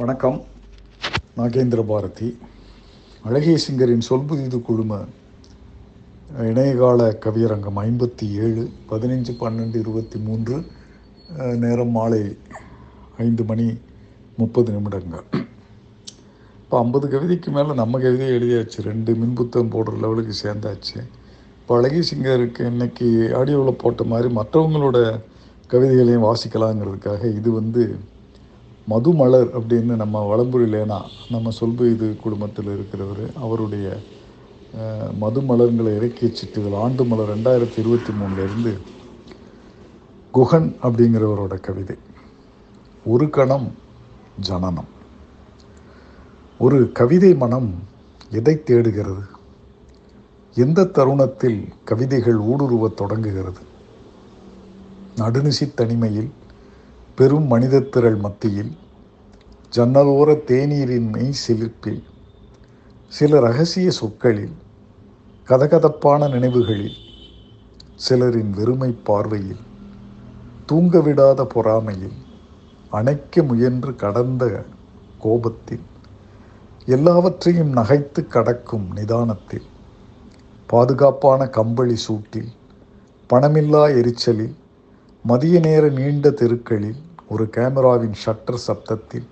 வணக்கம். நாகேந்திர பாரதி. அழகிய சிங்கரின் சொல்புதிது குழும இணையகால கவியரங்கம் ஐம்பத்தி ஏழு பதினைஞ்சு பன்னெண்டு இருபத்தி மூன்று நேரம் மாலை ஐந்து மணி முப்பது நிமிடங்கள். இப்போ ஐம்பது கவிதைக்கு மேலே நம்ம கவிதையை எழுதியாச்சு. ரெண்டு மின்புத்தகம் போடுற லெவலுக்கு சேர்ந்தாச்சு. இப்போ அழகிய சிங்கருக்கு இன்னைக்கு ஆடியோவில் போட்ட மாதிரி மற்றவங்களோட கவிதைகளையும் வாசிக்கலாங்கிறதுக்காக இது வந்து மதுமலர் அப்படின்னு நம்ம வளம்புரிலேனா நம்ம சொல்பு இது குடும்பத்தில் இருக்கிறவர் அவருடைய மதுமலர்களை இலக்கிய சிட்டுகள் ஆண்டு மலர் ரெண்டாயிரத்தி இருபத்தி மூணுலேருந்து குகன் அப்படிங்கிறவரோட கவிதை. ஒரு கணம் ஜனனம். ஒரு கவிதை மனம் எதை தேடுகிறது? எந்த தருணத்தில் கவிதைகள் ஊடுருவத் தொடங்குகிறது? நடுநிசி தனிமையில் பெரும் மனித திரள் மத்தியில் ஜன்னலோர தேநீரின் மெய் சிலிர்ப்பில் சில ரகசிய சொற்களில் கதகதப்பான நினைவுகளில் சிலரின் வெறுமை பார்வையில் தூங்க விடாத பொறாமையில் அணைக்க முயன்று கடந்த கோபத்தில் எல்லாவற்றையும் நகைத்து கடக்கும் நிதானத்தில் பாதுகாப்பான கம்பளி சூட்டில் பணமில்லா எரிச்சலில் மதிய நேர நீண்ட தெருக்களில் ஒரு கேமராவின் ஷட்டர் சப்தத்தில்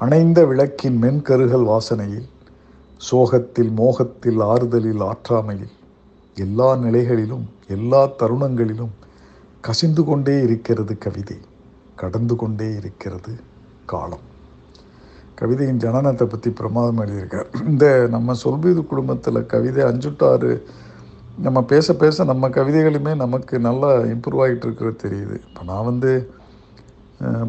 அணைந்த விளக்கின் மென்கருகல் வாசனையில் சோகத்தில் மோகத்தில் ஆறுதலில் ஆற்றாமையில் எல்லா நிலைகளிலும் எல்லா தருணங்களிலும் கசிந்து கொண்டே இருக்கிறது கவிதை கடந்து கொண்டே இருக்கிறது காலம். கவிதையின் ஜனனத்தை பற்றி பிரமாதம் எழுதியிருக்கார். இந்த நம்ம சொல்பீது குடும்பத்தில் கவிதை அஞ்சு ஆறு நம்ம பேச பேச நம்ம கவிதைகளுமே நமக்கு நல்லா இம்ப்ரூவ் ஆகிட்டு இருக்கிறது தெரியுது. இப்போ நான் வந்து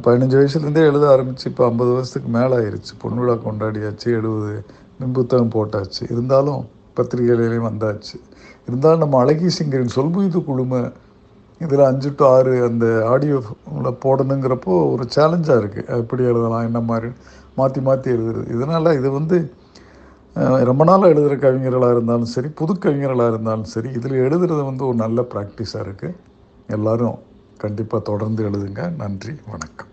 பதினஞ்சு வயசுலேருந்தே எழுத ஆரம்பித்து இப்போ ஐம்பது வருஷத்துக்கு மேலே ஆயிடுச்சு பொண்ணு விழா கொண்டாடியாச்சு எழுபது மின் புத்தகம் போட்டாச்சு. இருந்தாலும் பத்திரிகைகளிலையும் வந்தாச்சு. இருந்தாலும் நம்ம அழகி சிங்கரின் சொல்புது குழும இதில் அஞ்சு டு ஆறு அந்த ஆடியோவில் போடணுங்கிறப்போ ஒரு சேலஞ்சாக இருக்குது எப்படி எழுதலாம் என்ன மாதிரி மாற்றி மாற்றி எழுதுறது. இதனால் இது வந்து ரொம்ப நாளாக எழுதுகிற கவிஞர்களாக இருந்தாலும் சரி புது கவிஞர்களாக இருந்தாலும் சரி இதில் எழுதுறது வந்து ஒரு நல்ல ப்ராக்டிஸாக இருக்குது எல்லோரும் கண்டிப்பாக தொடர்ந்து எழுதுங்க. நன்றி. வணக்கம்.